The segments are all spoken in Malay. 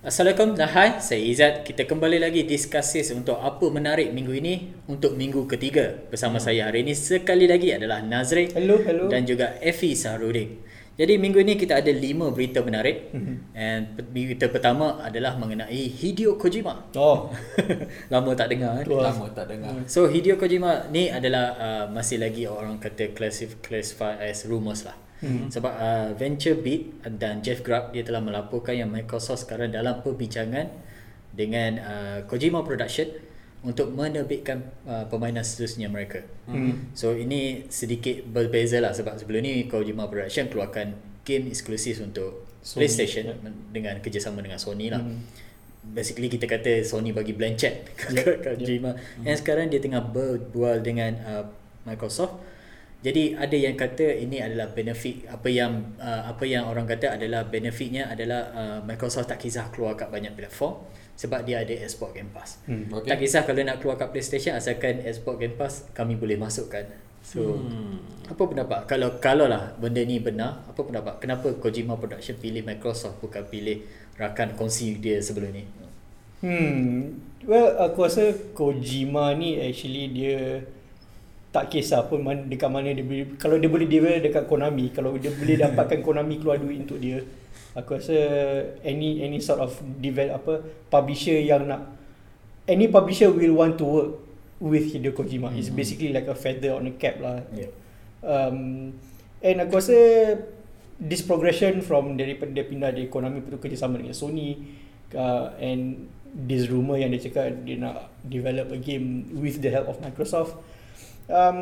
Assalamualaikum dan hai, saya Izzat. Kita kembali lagi diskussis untuk apa menarik minggu ini untuk minggu ketiga. Bersama saya hari ini sekali lagi adalah Nazri Hello, hello. dan juga Effie Sahrudin. Jadi minggu ini kita ada lima berita menarik. Mhm. And berita pertama adalah mengenai Hideo Kojima. Oh, Lama tak dengar. Eh? Wah. Lama tak dengar. So Hideo Kojima ni adalah uh, masih lagi orang kata classif- classify as rumors lah. Hmm. Sebab uh, VentureBeat dan Jeff Grubb dia telah melaporkan yang Microsoft sekarang dalam perbincangan dengan uh, Kojima Production untuk menerbitkan uh, permainan seterusnya mereka. Hmm. So ini sedikit berbeza lah sebab sebelum ni Kojima Production keluarkan game eksklusif untuk Sony, PlayStation ya. dengan kerjasama dengan Sony lah. Hmm. Basically kita kata Sony bagi blank check Yep, ke Kojima. And sekarang dia tengah berbual dengan uh, Microsoft. Jadi ada yang kata ini adalah benefit apa yang uh, apa yang orang kata adalah benefitnya adalah uh, Microsoft tak kisah keluar kat banyak platform sebab dia ada Xbox Game Pass. Hmm. Okay. Tak kisah kalau nak keluar kat PlayStation asalkan Xbox Game Pass kami boleh masukkan. So Hmm. apa pendapat kalau kalau lah benda ni benar apa pendapat kenapa Kojima Production pilih Microsoft bukan pilih rakan kongsi dia sebelum ni? Hmm. Well, aku rasa Kojima ni actually dia tak kisah pun man, dekat mana dia boleh kalau dia boleh develop dekat Konami, kalau dia boleh dapatkan Konami keluar duit untuk dia, aku rasa any any sort of develop apa publisher yang nak any publisher will want to work with Hideo Kojima. It's basically like a feather on a cap lah. Yeah. um, and aku rasa this progression from daripada dia pindah dari Konami tu kerjasama dengan Sony uh, and this rumor yang dia cakap dia nak develop a game with the help of Microsoft um,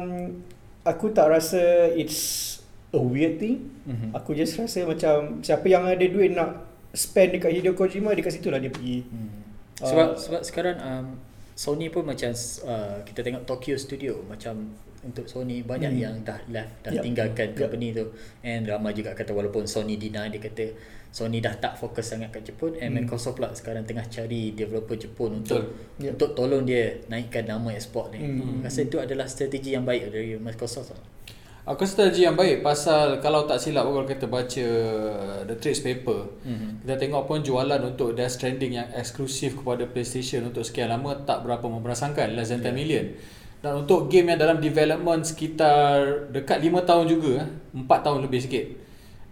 aku tak rasa it's a weird thing Mhm. aku just rasa macam siapa yang ada duit nak spend dekat Hideo Kojima dekat situ lah dia pergi Hmm. Sebab Uh, sebab sekarang um, Sony pun macam uh, kita tengok Tokyo Studio macam untuk Sony banyak Hmm. yang dah left dah Yup. tinggalkan Yup. company tu and ramai juga kata walaupun Sony deny dia kata Sony dah tak fokus sangat kat Jepun and Hmm. Microsoft pula sekarang tengah cari developer Jepun untuk Yup. untuk tolong dia naikkan nama export ni. Hmm. Rasa itu adalah strategi yang baik dari Microsoft. lah. Aku strategi yang baik pasal kalau tak silap kalau kita baca the trades paper Mhm. kita tengok pun jualan untuk Death Stranding yang eksklusif kepada PlayStation untuk sekian lama tak berapa memperasangkan less than 10 million dan untuk game yang dalam development sekitar dekat 5 tahun juga eh, 4 tahun lebih sikit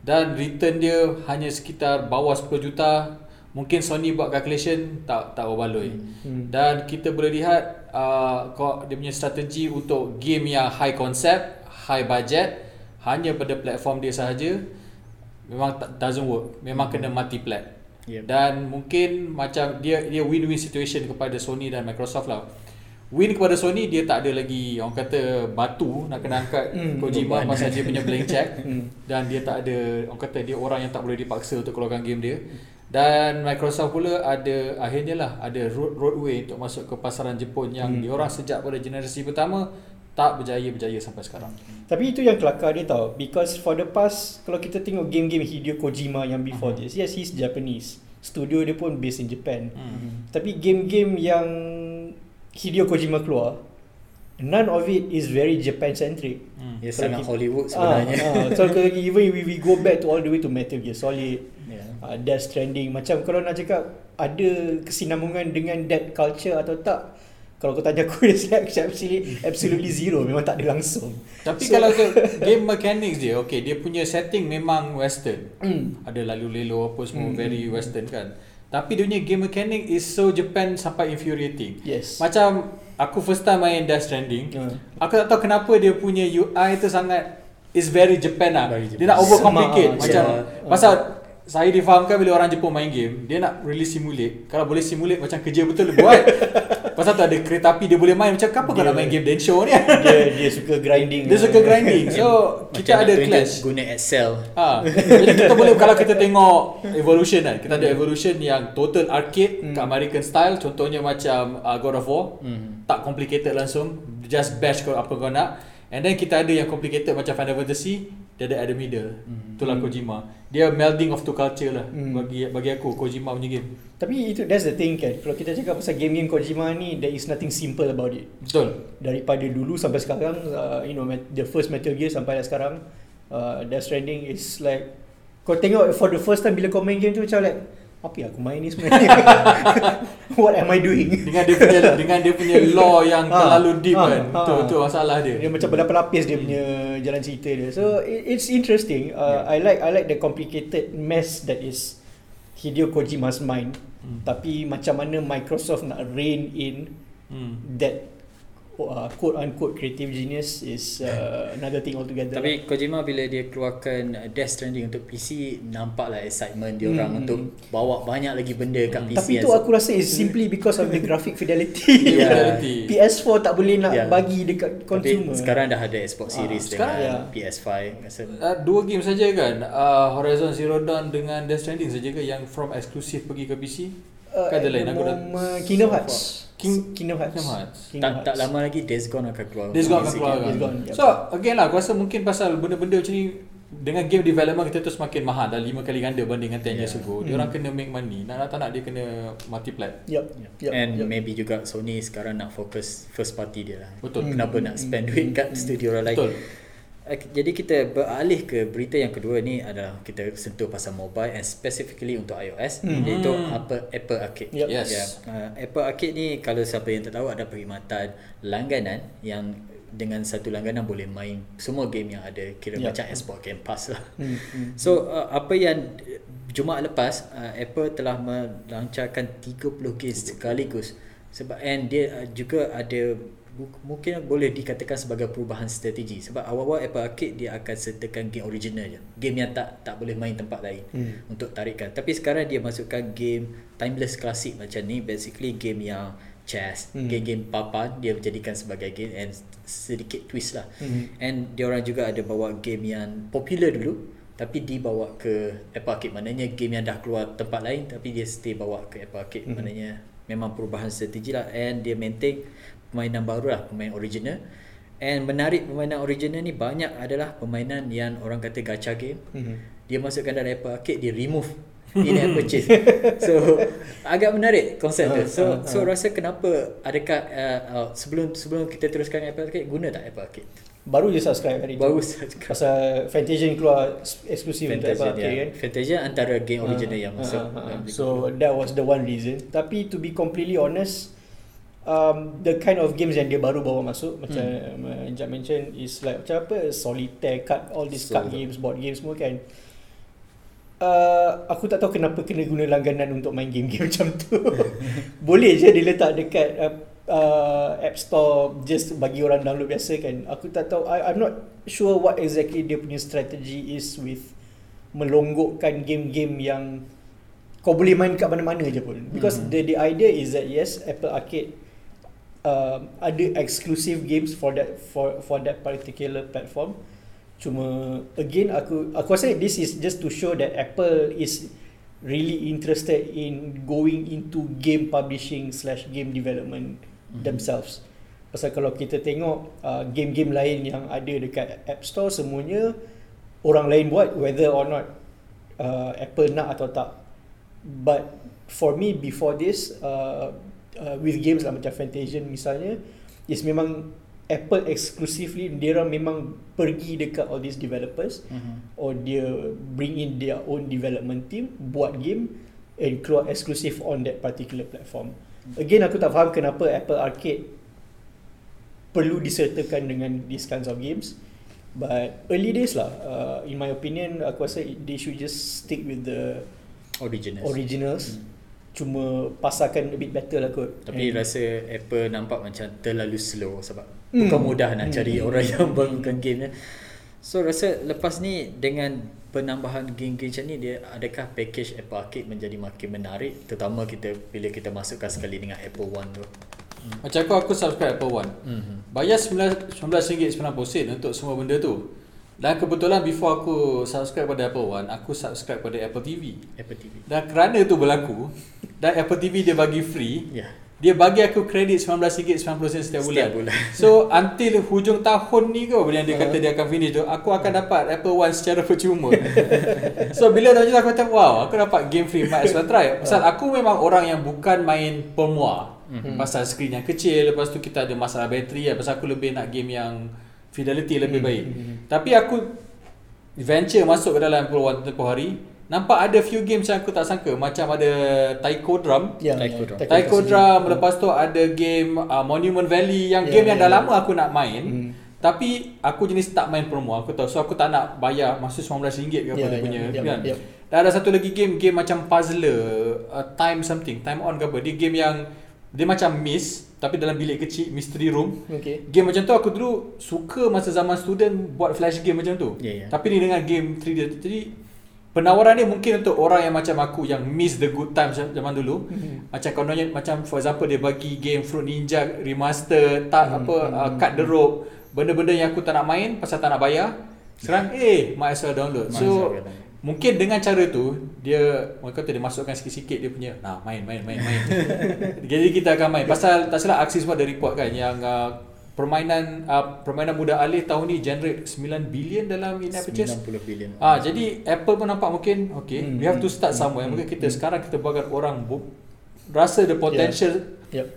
dan return dia hanya sekitar bawah 10 juta mungkin Sony buat calculation tak tak berbaloi Hmm. dan kita boleh lihat uh, dia punya strategi untuk game yang high concept, high budget hanya pada platform dia sahaja memang tak doesn't work. Memang kena mati plat. Yep. Dan mungkin macam dia dia win-win situation kepada Sony dan Microsoft lah. Win kepada Sony dia tak ada lagi orang kata batu nak kena angkat Hmm, Kojima beban. pasal dia punya blank check Hmm. dan dia tak ada orang kata dia orang yang tak boleh dipaksa untuk keluarkan game dia. Dan Microsoft pula ada akhirnya lah ada road, roadway untuk masuk ke pasaran Jepun yang Hmm. diorang sejak pada generasi pertama tak berjaya-berjaya sampai sekarang. Tapi itu yang kelakar dia tau Because for the past Kalau kita tengok game-game Hideo Kojima yang before Mhm. this Yes, he's Japanese Studio dia pun based in Japan Hmm. Tapi game-game yang Hideo Kojima keluar None of it is very Japan-centric Hmm. Dia Kalau sangat kita- Hollywood sebenarnya. ah, ah. So kalau even we, we go back to all the way to Metal Gear Solid Yeah. uh, Death Stranding Macam kalau nak cakap Ada kesinambungan dengan that culture atau tak Kalau kau tanya aku Dia absolutely, absolutely zero Memang tak ada langsung Tapi So- kalau game mechanics dia, okay, dia punya setting memang western. Hmm. Ada lalu lelo apa semua Hmm. very western kan. Tapi dia punya game mechanic is so Japan sampai infuriating. Yes Macam aku first time main Death Stranding, Hmm. aku tak tahu kenapa dia punya UI tu sangat is very Japan lah. Very Dia Japan. nak overcomplicate Semak, macam yeah. pasal saya difahamkan bila orang Jepun main game, dia nak really simulate. Kalau boleh simulate macam kerja betul dia buat. pasal tu ada kereta api dia boleh main macam kau Dia- nak main game Densho ni? dia dia suka grinding dia suka grinding. So kita Macam ada tunjuk clash. guna Excel. Ha. Jadi kita boleh kalau kita tengok Evolution kan. Kita ada Evolution yang total arcade Hmm. kat American style. Contohnya macam uh, God of War. Hmm. Tak complicated langsung. Just bash kau apa kau nak. And then kita ada yang complicated macam Final Fantasy. Dia ada at the middle. Hmm. Itulah Kojima. Dia melding of two culture lah. Hmm. Bagi bagi aku Kojima punya game. Tapi itu that's the thing kan Kalau kita cakap pasal game-game Kojima ni There is nothing simple about it Betul. Daripada dulu sampai sekarang uh, You know The first Metal Gear sampai sekarang uh, Death Stranding is like Kau tengok for the first time Bila kau main game tu macam like apa yang aku main ni sebenarnya what am I doing Dengan dia punya dengan dia punya law yang Ah, terlalu deep ah, kan. ah. Tu tu masalah dia. dia macam berlapis-lapis dia punya jalan cerita dia so it, it's interesting uh, I like I like the complicated mess that is Hideo Kojima's mind Hmm. tapi macam mana Microsoft nak rein in Hmm. that uh, quote unquote creative genius is uh, another thing altogether Tapi Kojima bila dia keluarkan uh, Death Stranding untuk PC nampaklah excitement dia orang Hmm. untuk bawa banyak lagi benda kat Hmm. PC. Tapi tu aku rasa is simply because of the graphic fidelity. Yeah. Fidelity. PS4 tak boleh nak Yeah. bagi dekat consumer. Tapi sekarang dah ada Xbox Ah, Series sekarang, dengan ya. PS5 rasa Uh, dua game saja kan uh, Horizon Zero Dawn dengan Death Stranding saja ke yang from eksklusif pergi ke PC Uh, kan ada lain aku dah Kingdom so Hearts. King- Kingdom Hearts. Kingdom Hearts. Kingdom tak, tak Hearts. lama lagi Days Gone akan keluar. Days Gone akan keluar kan. Days Gone, yep. So again lah Aku rasa mungkin pasal benda-benda macam ni Dengan game development kita tu semakin mahal Dah lima kali ganda berbanding dengan 10 years Yeah. ago Dia Hmm. orang kena make money Nak tak nak dia kena multiply Yup. yup, And yup. maybe juga Sony sekarang nak fokus first party dia lah. Betul. Kenapa nak spend duit kat studio orang lain. Betul Okay, Jadi kita beralih ke berita yang kedua ni adalah kita sentuh pasal mobile and specifically untuk iOS Hmm. iaitu apa Apple Arcade. Yep. Yes. Yeah. Uh, Apple Arcade ni kalau siapa yang tak tahu ada perkhidmatan langganan yang dengan satu langganan boleh main semua game yang ada kira Yep. macam Xbox Game Pass lah. Hmm, hmm. So uh, apa yang Jumaat lepas uh, Apple telah melancarkan 30 games sekaligus sebab and dia uh, juga ada mungkin boleh dikatakan sebagai perubahan strategi sebab awal-awal Apple Arcade dia akan sertakan game original je game yang tak tak boleh main tempat lain Hmm. untuk tarikan tapi sekarang dia masukkan game timeless klasik macam ni basically game yang chess Hmm. game-game papan dia menjadikan sebagai game and sedikit twist lah Hmm. And dia orang juga ada bawa game yang popular dulu tapi dibawa ke Apple Arcade maknanya game yang dah keluar tempat lain tapi dia stay bawa ke Apple Arcade Mhm. maknanya memang perubahan strategi lah and dia maintain permainan baru lah pemain original and menarik permainan original ni banyak adalah permainan yang orang kata gacha game Hmm. dia masukkan dalam Apple Arcade dia remove in-app purchase so agak menarik konsep tu Ah, so ah, so ah. rasa kenapa adakah uh, uh, sebelum sebelum kita teruskan Apple Arcade guna tak Apple Arcade Baru je subscribe hari tu. baru saja Pasal Fantasia keluar eksklusif untuk Apple Arcade dia. kan. Fantasia antara game original Ah, yang masuk. ah, ah. dalam So that was the one reason. Tapi to be completely honest, um, the kind of games yang dia baru bawa masuk macam hmm. Jap mention is like macam apa solitaire, card, all these card So- games, board games semua kan. Uh, aku tak tahu kenapa kena guna langganan untuk main game-game macam tu. Boleh je dia letak dekat uh, uh, App Store just bagi orang download biasa kan. Aku tak tahu I, I'm not sure what exactly dia punya strategy is with melonggokkan game-game yang kau boleh main kat mana-mana je pun. Because Mhm. the the idea is that yes, Apple Arcade um, ada exclusive games for that for for that particular platform. Cuma again aku aku rasa this is just to show that Apple is really interested in going into game publishing slash game development Mhm. themselves. Pasal kalau kita tengok uh, game-game lain yang ada dekat App Store semuanya orang lain buat whether or not uh, Apple nak atau tak. But for me before this uh, uh, with games lah macam Fantasia misalnya is memang Apple exclusively dia orang memang pergi dekat all these developers Mhm. or dia bring in their own development team buat game and keluar eksklusif on that particular platform. Again aku tak faham kenapa Apple Arcade perlu disertakan dengan these kinds of games. But early days lah, uh, in my opinion, aku rasa they should just stick with the Original. originals. Hmm. Cuma pasarkan a bit better lah kot. Tapi And- rasa Apple nampak macam terlalu slow sebab Hmm. bukan mudah nak Hmm. cari orang yang bangunkan game ni. So rasa lepas ni dengan penambahan game-game macam ni dia adakah package Apple Arcade menjadi makin menarik terutama kita bila kita masukkan sekali dengan Apple One tu. Macam aku aku subscribe Apple One Mhm. Bayar RM19.90 untuk semua benda tu Dan kebetulan before aku subscribe pada Apple One Aku subscribe pada Apple TV Apple TV. Dan kerana tu berlaku Dan Apple TV dia bagi free Ya. Dia bagi aku kredit RM19.90 setiap bulan. Setiap bulan. So until hujung tahun ni ke Bila dia kata dia akan finish tu Aku akan dapat Apple One secara percuma So bila dah macam tu aku kata Wow aku dapat game free Might as well try Pasal aku memang orang yang bukan main pemua Mhm. Pasal skrin yang kecil Lepas tu kita ada masalah bateri lah. Pasal aku lebih nak game yang Fidelity lebih baik Tapi aku Venture masuk ke dalam Apple One tempoh hari Nampak ada few games yang aku tak sangka Macam ada Taiko Drum Ya, Taiko Drum. Taiko Drum Lepas tu ada game uh, Monument Valley Yang Ya, game yang ya, dah ya. lama aku nak main Hmm. Tapi aku jenis tak main promo Aku tahu So aku tak nak bayar Masa RM19 ke apa Ya, dia ya, punya ya, kan? ya. Dan ada satu lagi game Game macam puzzler uh, Time something Time on ke apa Dia game yang Dia macam miss Tapi dalam bilik kecil Mystery room Okay. Game macam tu aku dulu Suka masa zaman student Buat flash game macam tu Ya, ya. Tapi ni dengan game 3D Jadi Penawaran dia mungkin untuk orang yang macam aku Yang miss the good times zaman dulu. Mhm. Macam kononnya Macam for example Dia bagi game Fruit Ninja Remaster Tak Hmm, apa uh, Cut the rope. Benda-benda yang aku tak nak main Pasal tak nak bayar Sekarang eh Might as well download. Might So well download. Mungkin dengan cara tu Dia Orang kata dia masukkan sikit-sikit Dia punya Nah main main main main. Jadi kita akan main. Pasal tak salah Axis pun ada report kan Yang uh, Permainan uh, Permainan muda alih tahun ni Generate 9 billion dalam in-app purchase 90 bilion. Ah jadi Apple pun nampak mungkin okay Hmm, we have to start hmm, somewhere. hmm, Mungkin kita sekarang kita buatkan orang bu- rasa the potential Yep.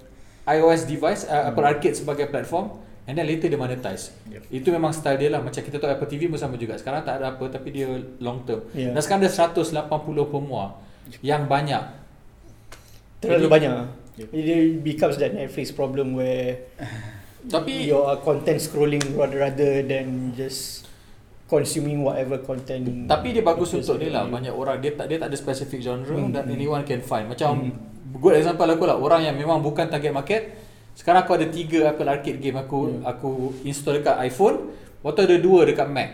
iOS device uh, Apple Arcade sebagai platform and then later dia monetize. Yep. Itu memang style dia lah. Macam kita tahu Apple TV pun sama juga. Sekarang tak ada apa tapi dia long term. Yeah. Dan sekarang dia 180 pemuah yang banyak. Terlalu Jadi- banyak. It becomes that Netflix problem where Tapi you are content scrolling rather rather than just consuming whatever content. Tapi dia bagus untuk ni lah. Banyak orang Dia tak dia tak ada specific genre Hmm, Dan anyone can find Macam Hmm. Good example aku lah Orang yang memang bukan target market Sekarang aku ada tiga Apple Arcade game Aku Hmm. aku install dekat iPhone Lepas tu ada dua dekat Mac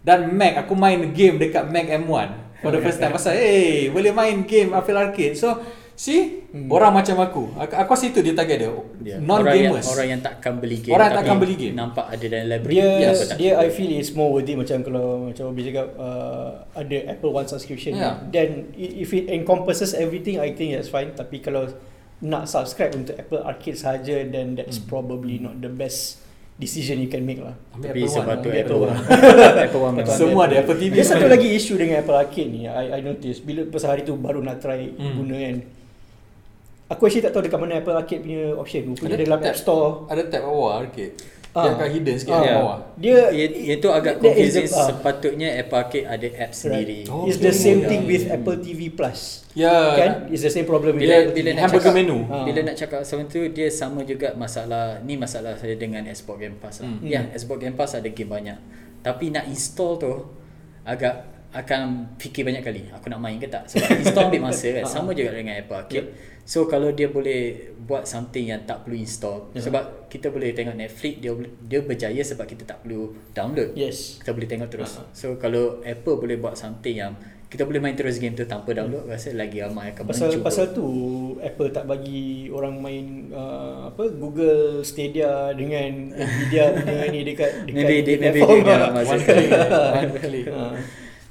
Dan Mac Aku main game dekat Mac M1 For the first time Pasal hey Boleh main game Apple Arcade So See Hmm. Orang macam aku Aku, aku rasa itu dia target dia Dia. Non-gamers Orang yang, orang yang takkan beli game Orang takkan beli game. Nampak ada dalam library Dia Yes. dia. I feel is more worthy macam kalau macam Obi cakap uh, ada Apple One subscription Yeah. then i- if it encompasses everything I think that's fine tapi kalau nak subscribe untuk Apple Arcade saja then that's Hmm. probably not the best decision you can make lah. Ambil Tapi Apple One, sepatutnya Apple One Apple One memang Semua ada Apple TV Dia satu ada. lagi isu dengan Apple Arcade ni I, I notice bila pasal hari tu baru nak try Hmm. guna kan. Aku actually tak tahu dekat mana Apple Arcade punya option. Rupanya Ada dalam. App Store. Ada tab bawah arcade Ah. Dia akan hidden sikit Ah. kat Ya. bawah Dia Ia- Itu agak is confusing the- ah. Sepatutnya Apple Arcade ada app sendiri Oh, It's the okay. same Yeah. thing with Apple TV Plus. Ya Kan? It's the same problem with bila Apple bila TV. nak Hamburger cakap menu. Ah. bila nak cakap sama tu dia sama juga masalah ni masalah saya dengan Xbox Game Pass lah. Hmm. Ya, Xbox Game Pass ada game banyak. Tapi nak install tu agak akan fikir banyak kali aku nak main ke tak sebab install ambil masa kan sama juga dengan Apple Arcade so kalau dia boleh buat something yang tak perlu install Yeah. sebab kita boleh tengok Netflix dia dia berjaya sebab kita tak perlu download Yes. kita boleh tengok terus. Ah. So kalau Apple boleh buat something yang kita boleh main terus game tu tanpa download, rasa lagi ramai akan Pasal mencuba. pasal tu Apple tak bagi orang main uh, apa Google Stadia dengan Nvidia punya ni dekat dekat Maybe dia maybe platform dia lah. nak masuk. One click One click Ah.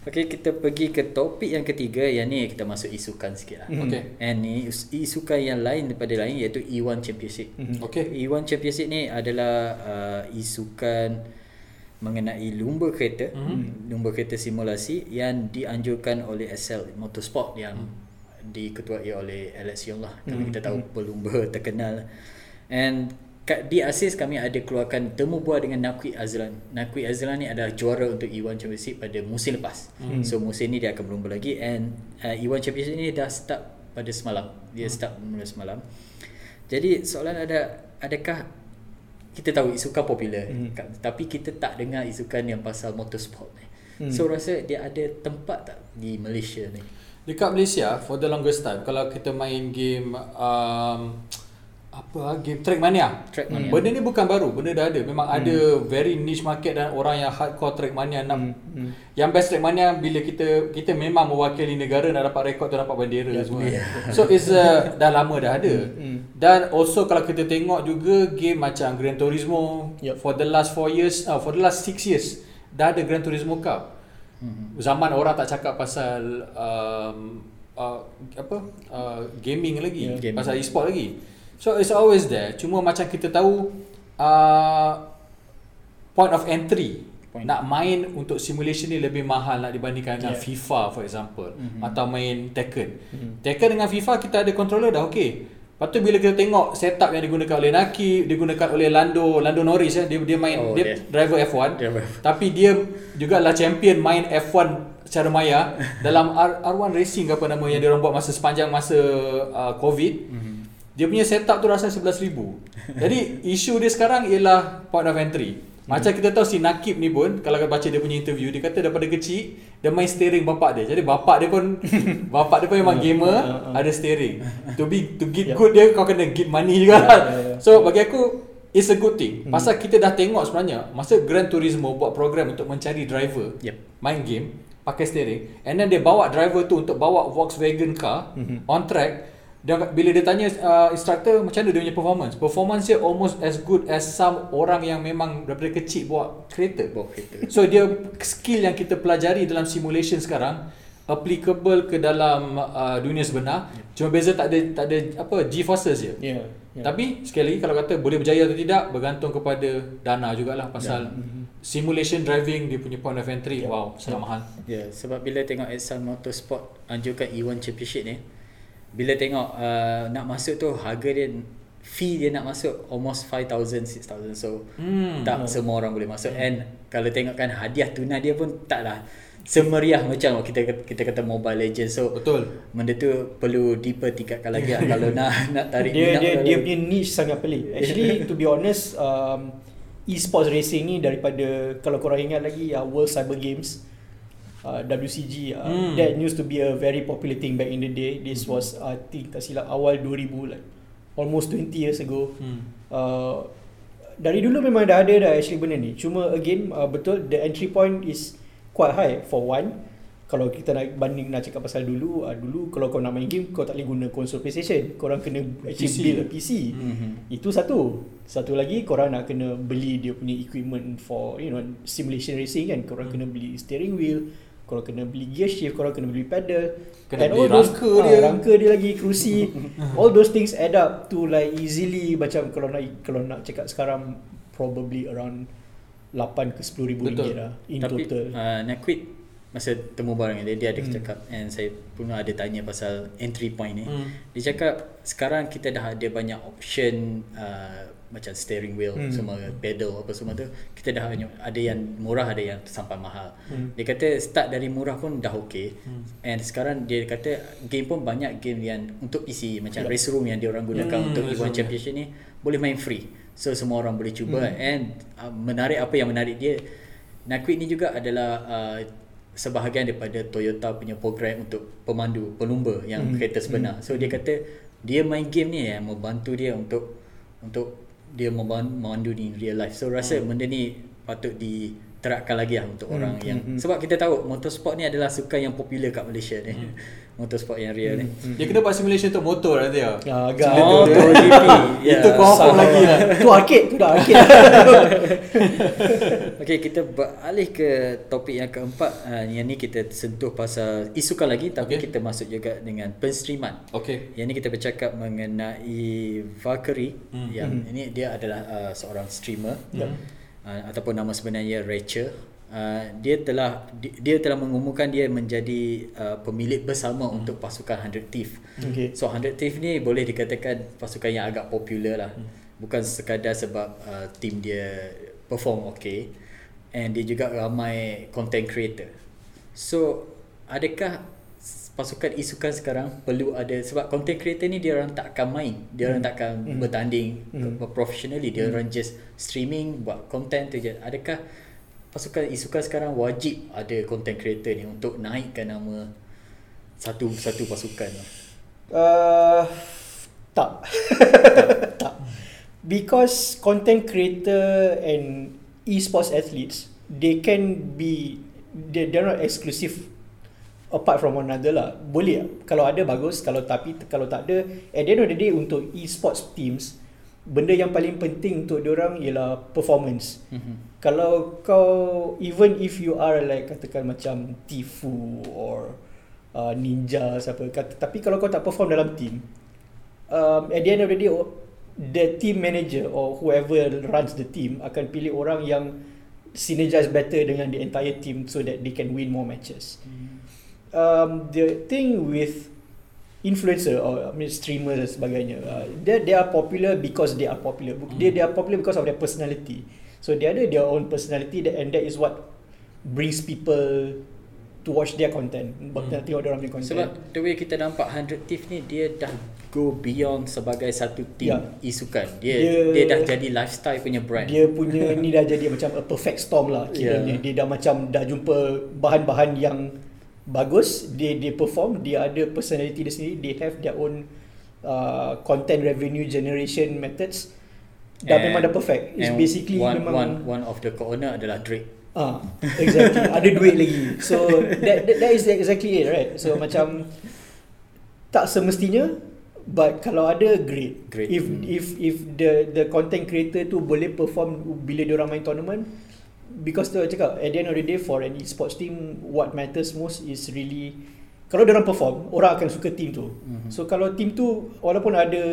Okay, kita pergi ke topik yang ketiga yang ni kita masuk isukan sikit lah. Mhm. Okay And ni is- isukan yang lain daripada lain iaitu E1 Championship. Mhm. Okay E1 Championship ni adalah uh, isukan mengenai lumba kereta, Mhm. lumba kereta simulasi yang dianjurkan oleh SL Motorsport yang Hmm. diketuai oleh Alex Yong lah. Kami Mhm. kita tahu pelumba terkenal. And di ASIS kami ada keluarkan temu buah dengan Nakwi Azlan. Nakwi Azlan ni adalah juara untuk E1 Championship pada musim lepas. Hmm. So musim ni dia akan berlumba lagi and uh, E1 Championship ni dah start pada semalam. Dia Hmm. start mula semalam. Jadi soalan ada adakah kita tahu isukan popular Hmm. kat- tapi kita tak dengar isukan yang pasal motorsport ni. Hmm. So rasa dia ada tempat tak di Malaysia ni? Dekat Malaysia For the longest time Kalau kita main game um, Apa ah, Game Trackmania Trackmania. Benda ni bukan baru Benda dah ada Memang ada Very niche market Dan orang yang hardcore Trackmania nak Hmm, hmm. Yang best Trackmania Bila kita Kita memang mewakili negara Nak dapat rekod Tu dapat bendera Ya, semua ya. So it's uh, Dah lama dah ada Hmm. Dan also Kalau kita tengok juga Game macam Gran Turismo Yup. For the last 4 years uh, For the last 6 years Dah ada Gran Turismo Cup Mhm. Zaman orang tak cakap pasal um, uh, apa uh, gaming lagi, Yeah. Gaming. pasal e-sport lagi. So it's always there. Cuma macam kita tahu uh, point of entry Point. nak main untuk simulation ni lebih mahal nak dibandingkan dengan Yeah. FIFA for example Mhm. atau main Tekken. Mhm. Tekken dengan FIFA kita ada controller dah okey. Lepas tu bila kita tengok setup yang digunakan oleh Naki, digunakan oleh Lando, Lando Norris ya, dia dia main Oh, dia dia- driver F1. Driver. Tapi dia juga lah champion main F1 secara maya dalam R, R1 Racing apa nama yang dia orang buat masa sepanjang masa uh, COVID mm-hmm. Dia punya setup tu rasa 11,000 jadi isu dia sekarang ialah point of entry macam kita tahu si Nakib ni pun kalau baca dia punya interview dia kata daripada kecil dia main steering bapak dia. Jadi bapak dia pun bapak dia pun memang gamer ada steering. To be to get good dia kau kena get money juga. lah. So bagi aku it's a good thing. Pasal kita dah tengok sebenarnya masa Gran Turismo buat program untuk mencari driver Yep. main game pakai steering and then dia bawa driver tu untuk bawa Volkswagen car on track dia bila dia tanya uh, instructor macam mana dia punya performance? Performance dia almost as good as some orang yang memang daripada kecil bawa kereta. Bawa kereta. so dia skill yang kita pelajari dalam simulation sekarang applicable ke dalam uh, dunia sebenar. Cuma beza tak ada tak ada apa G-forces je. Yeah. yeah. tapi sekali lagi kalau kata boleh berjaya atau tidak bergantung kepada dana jugalah pasal simulation driving dia punya point of entry. Wow sangat mahal. Ya, yeah, sebab bila tengok Exxon Motorsport anjurkan E1 Championship ni, bila tengok uh, nak masuk tu harga dia fee dia nak masuk almost 5000 6000 so Hmm. tak semua orang boleh masuk. And kalau tengokkan hadiah tunai dia pun taklah semeriah macam kita kita kata Mobile Legends. So betul. benda tu perlu deeper tingkatkan lagi lah. Kalau nak nak tarik dia minat dia dia punya niche sangat pelik. Actually to be honest um, e-sports racing ni daripada kalau korang ingat lagi uh, World Cyber Games uh, WCG uh, Hmm. that used to be a very popular thing back in the day. This was uh, I think tak silap awal 2000 like almost 20 years ago. hmm. Uh, dari dulu memang dah ada dah actually benda ni. Cuma again uh, betul the entry point is quite high for one. Kalau kita nak banding nak cakap pasal dulu, uh, dulu kalau kau nak main game kau tak boleh guna konsol PlayStation. Korang kena actually PC. build a PC. Mhm. Itu satu. Satu lagi korang nak kena beli dia punya equipment for you know simulation racing kan. Korang kena beli steering wheel, korang kena beli gear shift, korang kena beli pedal. Kena And beli all those- rangka ah, dia. Rangka dia lagi, kerusi. all those things add up to like easily macam kalau nak kalau nak cakap sekarang probably around 8 ke 10 ribu Betul. ringgit lah in Tapi total. uh, nak quit masa temu barang dia dia ada Hmm. cakap and saya pun ada tanya pasal entry point ni. Hmm. Dia cakap sekarang kita dah ada banyak option uh, macam steering wheel Hmm. semua pedal apa semua tu kita dah ada yang murah ada yang sampai mahal. Hmm. Dia kata start dari murah pun dah okey. Hmm. And sekarang dia kata game pun banyak game yang untuk PC macam Yep. race room yang dia orang gunakan Hmm, untuk race E1 room, championship ni boleh main free. So semua orang boleh cuba Hmm. and uh, menarik apa yang menarik dia Nakwit ni juga adalah uh, sebahagian daripada Toyota punya program untuk pemandu pelumba yang Hmm. kereta sebenar. So dia kata dia main game ni yang membantu dia untuk untuk dia memandu ni in real life. So rasa benda ni patut diterapkan lagi lah untuk Hmm, orang hmm, yang hmm. sebab kita tahu motorsport ni adalah sukan yang popular kat Malaysia ni. Motorsport yang real ni. Hmm. Dia kena buat simulation untuk motor nanti ya. Ya, agak. Oh, tu. MotoGP. Itu confirm Sama. lagi lah. Tu arcade, tu dah arcade. Okey, kita beralih ke topik yang keempat. Uh, yang ni kita sentuh pasal isukan lagi tapi Okey. kita masuk juga dengan penstreaman. Okey. Yang ni kita bercakap mengenai Valkyrie Hmm. yang Hmm. ini dia adalah uh, seorang streamer Ya. uh, ataupun nama sebenarnya Rachel. Uh, dia telah di, dia telah mengumumkan dia menjadi uh, pemilik bersama Hmm. untuk pasukan 100 Thief. Okay. So 100 Thief ni boleh dikatakan pasukan yang agak popular lah. Hmm. Bukan sekadar sebab uh, team dia perform okay and dia juga ramai content creator. So adakah pasukan isukan sekarang perlu ada sebab content creator ni dia orang tak akan main, dia orang tak akan Hmm. bertanding Hmm. professionally, dia orang just streaming buat content tu je. Adakah pasukan isukan sekarang wajib ada content creator ni untuk naikkan nama satu satu pasukan? Uh, tak. tak. Because content creator and e-sports athletes, they can be they they're not exclusive apart from one another lah. Boleh kalau ada bagus, kalau tapi kalau tak ada at the end of the day untuk e-sports teams benda yang paling penting untuk diorang ialah performance. Mhm. Kalau kau even if you are like katakan macam Tifu or uh, ninja siapa kata tapi kalau kau tak perform dalam team um, at the end of the day the team manager or whoever runs the team akan pilih orang yang synergize better dengan the entire team so that they can win more matches. Um, the thing with influencer or I mean streamers dan sebagainya uh, they they are popular because they are popular Bu- they they are popular because of their personality so they ada their own personality that, and that is what brings people to watch their content. Hmm. Nak tengok orang punya content. Sebab the way kita nampak 100 Thief ni dia dah go beyond sebagai satu team Ya. isukan. Dia, Dia- dia dah jadi lifestyle punya brand. dia punya ni dah jadi macam a perfect storm lah kiranya. Yeah. Dia dah macam dah jumpa bahan-bahan yang bagus, dia dia perform, dia ada personality dia sendiri, they have their own uh, content revenue generation methods. Dah And- memang dah perfect. It's basically one, memang one one of the co-owner adalah Drake. Ah, exactly. Ada duit lagi. So that, that that is exactly it, right? So macam tak semestinya but kalau ada great. Great. If Hmm. if if the the content creator tu boleh perform bila dia orang main tournament because tu cakap at the end of the day for an esports team what matters most is really kalau dia orang perform orang akan suka team tu. Mhm. So kalau team tu walaupun ada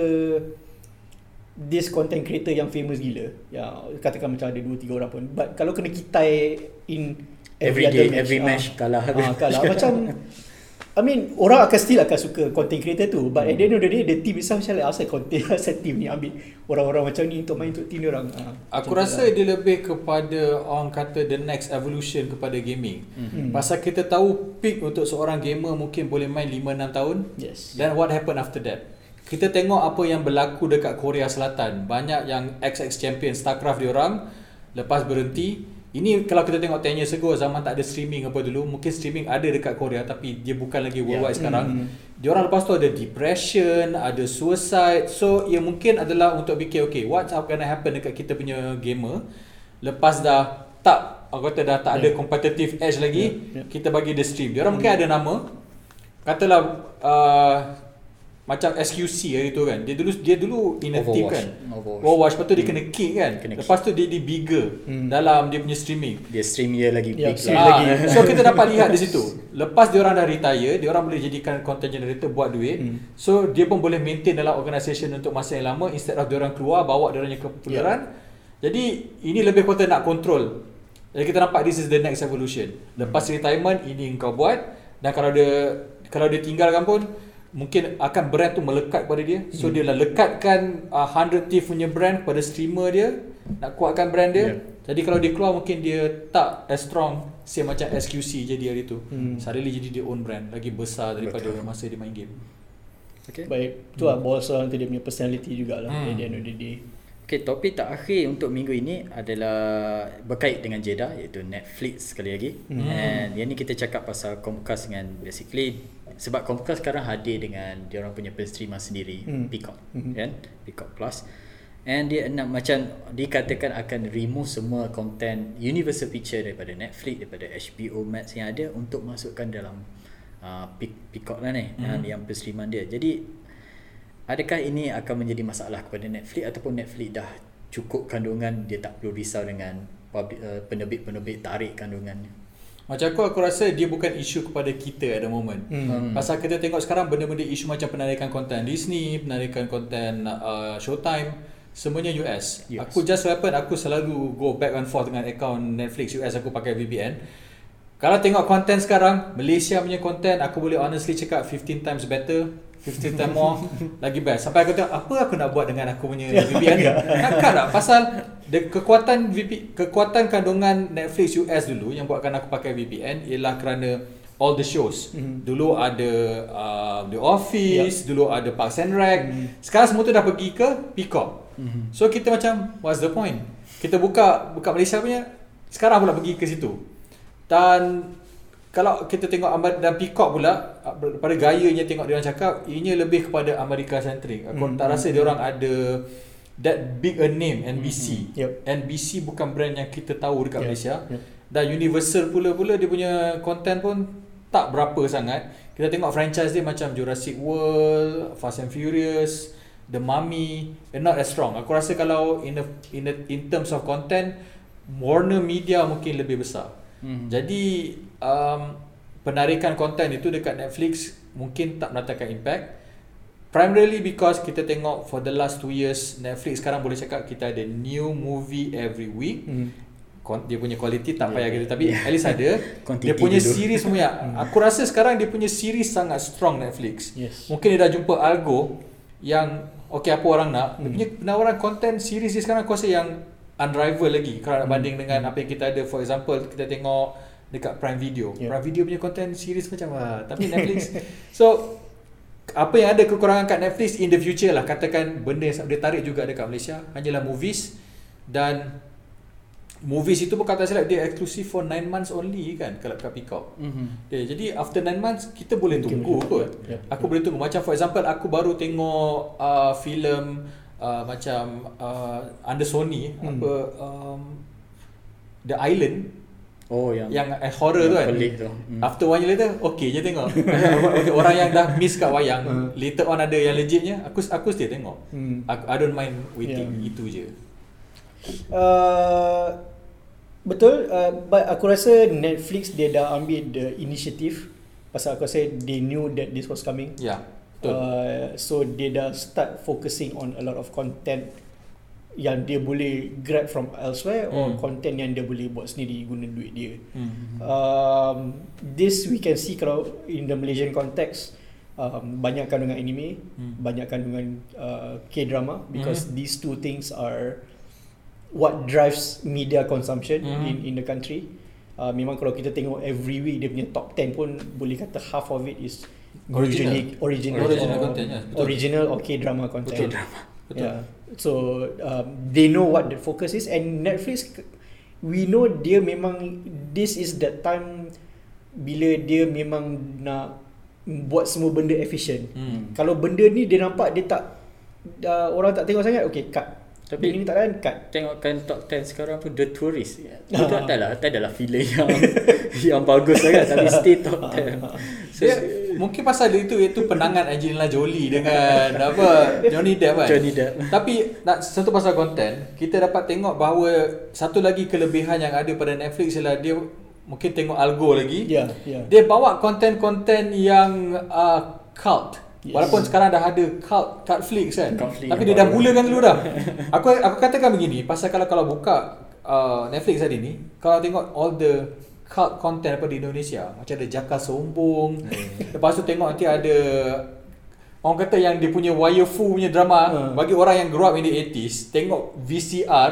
this content creator yang famous gila ya katakan macam ada 2 3 orang pun but kalau kena kitai in Every other day, every ah, match kalah habis. ah, kalah macam I mean orang akan still akan suka content creator tu but at the end of the day the team itself macam like asal content asal team ni ambil orang-orang macam ni untuk main untuk team dia orang ah, Aku rasa lah. dia lebih kepada orang kata the next evolution kepada gaming. Hmm. Pasal kita tahu peak untuk seorang gamer mungkin boleh main 5-6 tahun. yes Then what happen after that? Kita tengok apa yang berlaku dekat Korea Selatan. Banyak yang XX champion StarCraft diorang lepas berhenti. Ini kalau kita tengok 10 years ago zaman tak ada streaming apa dulu, mungkin streaming ada dekat Korea tapi dia bukan lagi worldwide Ya. sekarang. Hmm. Diorang lepas tu ada depression, ada suicide. So ia mungkin adalah untuk fikir okay, what's gonna happen dekat kita punya gamer lepas dah tak aku kata dah tak ada Yeah. competitive edge lagi, Yeah, yeah. kita bagi dia stream. Diorang mungkin ada nama katalah uh, macam SQC hari tu kan. Dia dulu dia dulu in a team Overwatch. kan. Overwatch. Overwatch lepas tu dia kena kick kan. Kena lepas tu dia di bigger Hmm. dalam dia punya streaming. Dia stream dia lagi Ya, big lah. Ah, lagi. so kita dapat lihat di situ. Lepas dia orang dah retire, dia orang boleh jadikan content generator buat duit. Hmm. So dia pun boleh maintain dalam organisation untuk masa yang lama instead of dia orang keluar bawa dia orangnya kepopularan. Jadi ini lebih kepada nak control. Jadi kita nampak this is the next evolution. Lepas retirement ini engkau buat dan kalau dia kalau dia tinggalkan pun mungkin akan brand tu melekat pada dia. So dia lah lekatkan uh, 100 Thief punya brand pada streamer dia nak kuatkan brand dia. Yeah. Jadi kalau dia keluar mungkin dia tak as strong same macam SQC jadi hari tu. Hmm. Suddenly jadi dia own brand lagi besar daripada Betul. masa dia main game. Okay. baik tu lah boss orang tu dia punya personality jugalah Hmm. at the end of the day Okay, topik terakhir untuk minggu ini adalah berkait dengan Jeddah iaitu Netflix sekali lagi. Hmm. And yang ni kita cakap pasal Comcast dengan basically sebab Comcast sekarang hadir dengan dia orang punya penstreamer sendiri, Hmm. Peacock, Hmm. kan? Peacock Plus. And dia nak macam dikatakan akan remove semua content Universal Picture daripada Netflix, daripada HBO Max yang ada untuk masukkan dalam uh, Pe- Peacock lah ni, Hmm. hmm. yang penstreamer dia. Jadi Adakah ini akan menjadi masalah kepada Netflix ataupun Netflix dah cukup kandungan dia tak perlu risau dengan public, uh, penerbit-penerbit tarik kandungannya. Macam aku aku rasa dia bukan isu kepada kita at the moment. Hmm. Pasal kita tengok sekarang benda-benda isu macam penarikan konten Disney, penarikan konten uh, Showtime, semuanya US. US. Aku just happen aku selalu go back and forth dengan account Netflix US aku pakai VPN. Kalau tengok konten sekarang, Malaysia punya konten aku boleh honestly cakap 15 times better, 15 times more lagi best. Sampai aku tengok apa aku nak buat dengan aku punya VPN ni. Takkan tak pasal the kekuatan VP, kekuatan kandungan Netflix US dulu yang buatkan aku pakai VPN ialah kerana all the shows. Mhm. Dulu ada uh, The Office, dulu ada Parks and Rec. Sekarang semua tu dah pergi ke Peacock. So kita macam what's the point? Kita buka buka Malaysia punya sekarang pula pergi ke situ. Dan kalau kita tengok Amar- dan Peacock pula uh, pada gayanya tengok dia orang cakap ianya lebih kepada Amerika centric. Aku Hmm. tak rasa dia orang ada that big a name NBC. Yep. NBC bukan brand yang kita tahu dekat Yeah, Malaysia. yeah. Dan Universal pula-pula dia punya content pun tak berapa sangat. Kita tengok franchise dia macam Jurassic World, Fast and Furious, The Mummy, they're not as strong. Aku rasa kalau in a, in a, in terms of content Warner Media mungkin lebih besar. Hmm. Jadi um, penarikan konten itu dekat Netflix mungkin tak mendatangkan impact. Primarily because kita tengok for the last 2 years Netflix sekarang boleh cakap kita ada new movie every week. Hmm. Kon- dia punya quality tak payah Yeah. kita tapi Yeah. at least ada dia punya dulu. series punya aku rasa sekarang dia punya series sangat strong Netflix Yes. mungkin dia dah jumpa algo yang okay apa orang nak dia Hmm. punya penawaran content series dia sekarang aku rasa yang unrival lagi kalau nak Hmm. banding dengan apa yang kita ada for example kita tengok dekat Prime Video. Yeah. Prime Video punya content series macam ah, tapi Netflix. so apa yang ada kekurangan kat Netflix in the future lah katakan benda yang dia tarik juga dekat Malaysia hanyalah movies dan movies itu pun kata silap dia exclusive for 9 months only kan kalau kat Peacock. Mhm. Okay, jadi after 9 months kita boleh tunggu kot. Yeah. Aku boleh tunggu macam for example aku baru tengok uh, filem uh, macam uh, under Sony Hmm. apa um, The Island Oh yang yang eh, horror tu yang kan. pelik tu. Hmm. After one year later okay je tengok. okay, orang yang dah miss kat wayang Hmm. later on ada yang legitnya aku aku still tengok. Hmm. Aku, I don't mind waiting Yeah. itu je. Uh, betul uh, but aku rasa Netflix dia dah ambil the initiative pasal aku rasa they knew that this was coming Ya. Yeah. Betul. uh, so dia dah start focusing on a lot of content yang dia boleh grab from elsewhere or Hmm. content yang dia boleh buat sendiri guna duit dia hmm. um, this we can see kalau in the Malaysian context um, banyak kandungan anime Hmm. banyak kandungan uh, K-drama because Mhm. these two things are what drives media consumption Mhm. in in the country uh, memang kalau kita tengok every week dia punya top 10 pun boleh kata half of it is Original. original, Original or, content, yes, betul. original or K-drama content Betul. Betul. Yeah. So um, they know what the focus is and Netflix we know dia memang this is that time bila dia memang nak buat semua benda efficient. Hmm. Kalau benda ni dia nampak dia tak uh, orang tak tengok sangat okay cut. Tapi- ini tak kan cut. Tengokkan top 10 sekarang pun The Tourist Itu tak adalah Tak adalah filem yang Yang bagus sangat Tapi stay top 10 so, Dia, mungkin pasal itu itu penangan Angelina Jolie dengan apa Johnny Depp kan. Johnny Depp. Tapi nak satu pasal konten, kita dapat tengok bahawa satu lagi kelebihan yang ada pada Netflix ialah dia mungkin tengok algo lagi. Ya, ya. Dia bawa konten-konten yang uh, cult. Yes. Walaupun sekarang dah ada cult cult flicks kan. Cult flick Tapi dia dah mulakan dulu dah. Aku aku katakan begini, pasal kalau kalau buka uh, Netflix hari ni, kalau tengok all the cult content apa di Indonesia, macam ada Jaka Sombong. Lepas tu tengok nanti ada Orang kata yang dia punya Wayafu punya drama Hmm. Bagi orang yang grew up in the 80s Tengok VCR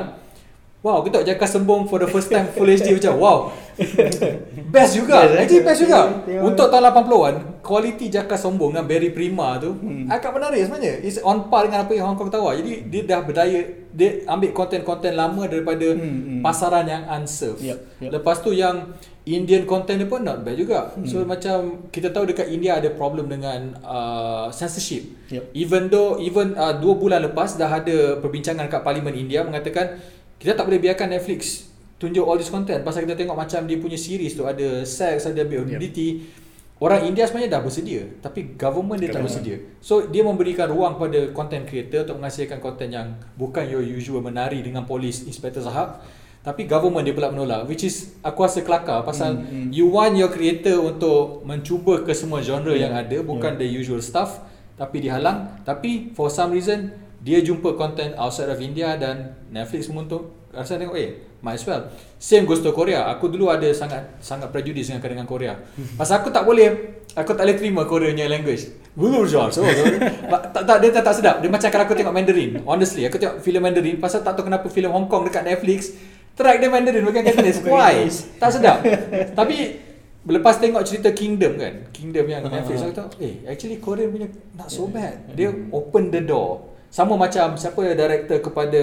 Wow, kita tengok Jaka Sembong for the first time full HD macam wow. best juga. Best, Actually best juga. Untuk tahun 80-an, kualiti Jaka Sombong dengan Barry Prima tu Hmm. agak menarik sebenarnya. It's on par dengan apa yang Hong Kong tawar. Jadi dia dah berdaya dia ambil konten-konten lama daripada Hmm, hmm. pasaran yang unserved. Yup, yup. Lepas tu yang Indian content dia pun not bad juga. Hmm. So macam kita tahu dekat India ada problem dengan uh, censorship. Yup. Even though even uh, dua bulan lepas dah ada perbincangan kat Parlimen India mengatakan kita tak boleh biarkan Netflix tunjuk all this content pasal kita tengok macam dia punya series tu ada sex, ada nudity. Orang India sebenarnya dah bersedia tapi government dia tak Government. bersedia. So dia memberikan ruang pada content creator untuk menghasilkan content yang bukan your usual menari dengan polis Inspector Zahab tapi government dia pula menolak which is aku rasa kelakar pasal Hmm, hmm. you want your creator untuk mencuba ke semua genre Yeah. yang ada bukan the usual stuff tapi dihalang tapi for some reason dia jumpa content outside of India dan Netflix menguntung rasa tengok eh might as well. Same goes to Korea. Aku dulu ada sangat sangat prejudice dengan dengan Korea. Pasal aku tak boleh aku tak boleh terima Korea punya language. Belum so, so, tak, tak, dia tak, tak sedap. Dia macam kalau aku tengok Mandarin honestly aku tengok filem Mandarin pasal tak tahu kenapa filem Hong Kong dekat Netflix track dia Mandarin bukan Cantonese. Bukan why? tak sedap. Tapi Lepas tengok cerita Kingdom kan Kingdom yang Netflix ah. Aku tahu Eh actually Korean punya Not so bad. Dia open the door Sama macam Siapa director kepada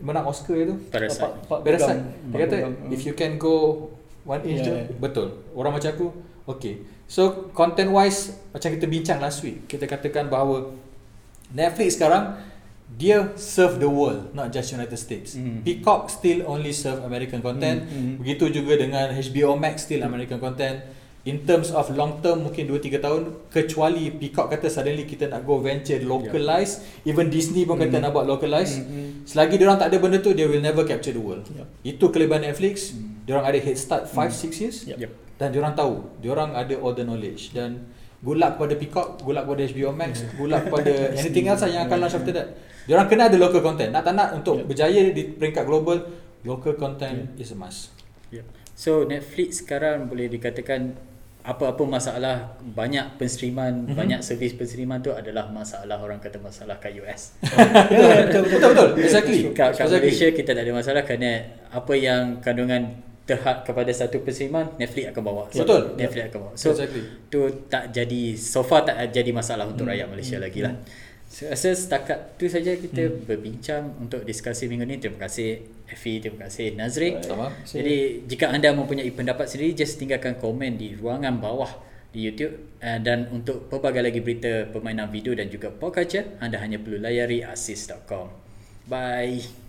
Menang Oscar itu Parasite. Pak- Pak Parasite Pegang. Dia kata Pegang. If you can go One inch Yeah, yeah. Betul Orang macam aku Okay So content wise Macam kita bincang last week Kita katakan bahawa Netflix sekarang Dia serve the world Not just United States Mm. Peacock still only serve American content Mm, mm. Begitu juga dengan HBO Max still American content In terms of long term mungkin 2-3 tahun Kecuali Peacock kata suddenly kita nak go venture localize. Even Disney pun kata Mm. nak buat localize. Mm, mm. Selagi diorang tak ada benda tu They will never capture the world. Yup. Itu kelebihan Netflix. Diorang ada head start 5-6 years. Yup. Yep. Dan diorang tahu Diorang ada all the knowledge. Dan Good luck kepada Peacock Good luck kepada HBO Max Good luck kepada anything else lah yang akan launch after that. Diorang kena ada local content. Nak tak nak untuk Yeah. berjaya di peringkat global Local content is a must. Yep. So Netflix sekarang boleh dikatakan apa-apa masalah banyak penstreaman, Mhm. mm-hmm. banyak servis penstreaman tu adalah masalah orang kata masalah kat US. Betul betul. Exactly Kat, kat Exactly. Malaysia kita tak ada masalah kerana apa yang kandungan terhad kepada satu perseriman Netflix akan bawa so, Betul. Netflix akan bawa so Exactly. tu tak jadi so far tak jadi masalah untuk rakyat Malaysia lagi lah so, rasa setakat tu saja kita berbincang untuk diskusi minggu ni terima kasih Effie terima kasih. Nazri Sama. jadi jika anda mempunyai pendapat sendiri just tinggalkan komen di ruangan bawah di YouTube. Uh, dan untuk pelbagai lagi berita permainan video dan juga pop culture anda hanya perlu layari asis.com bye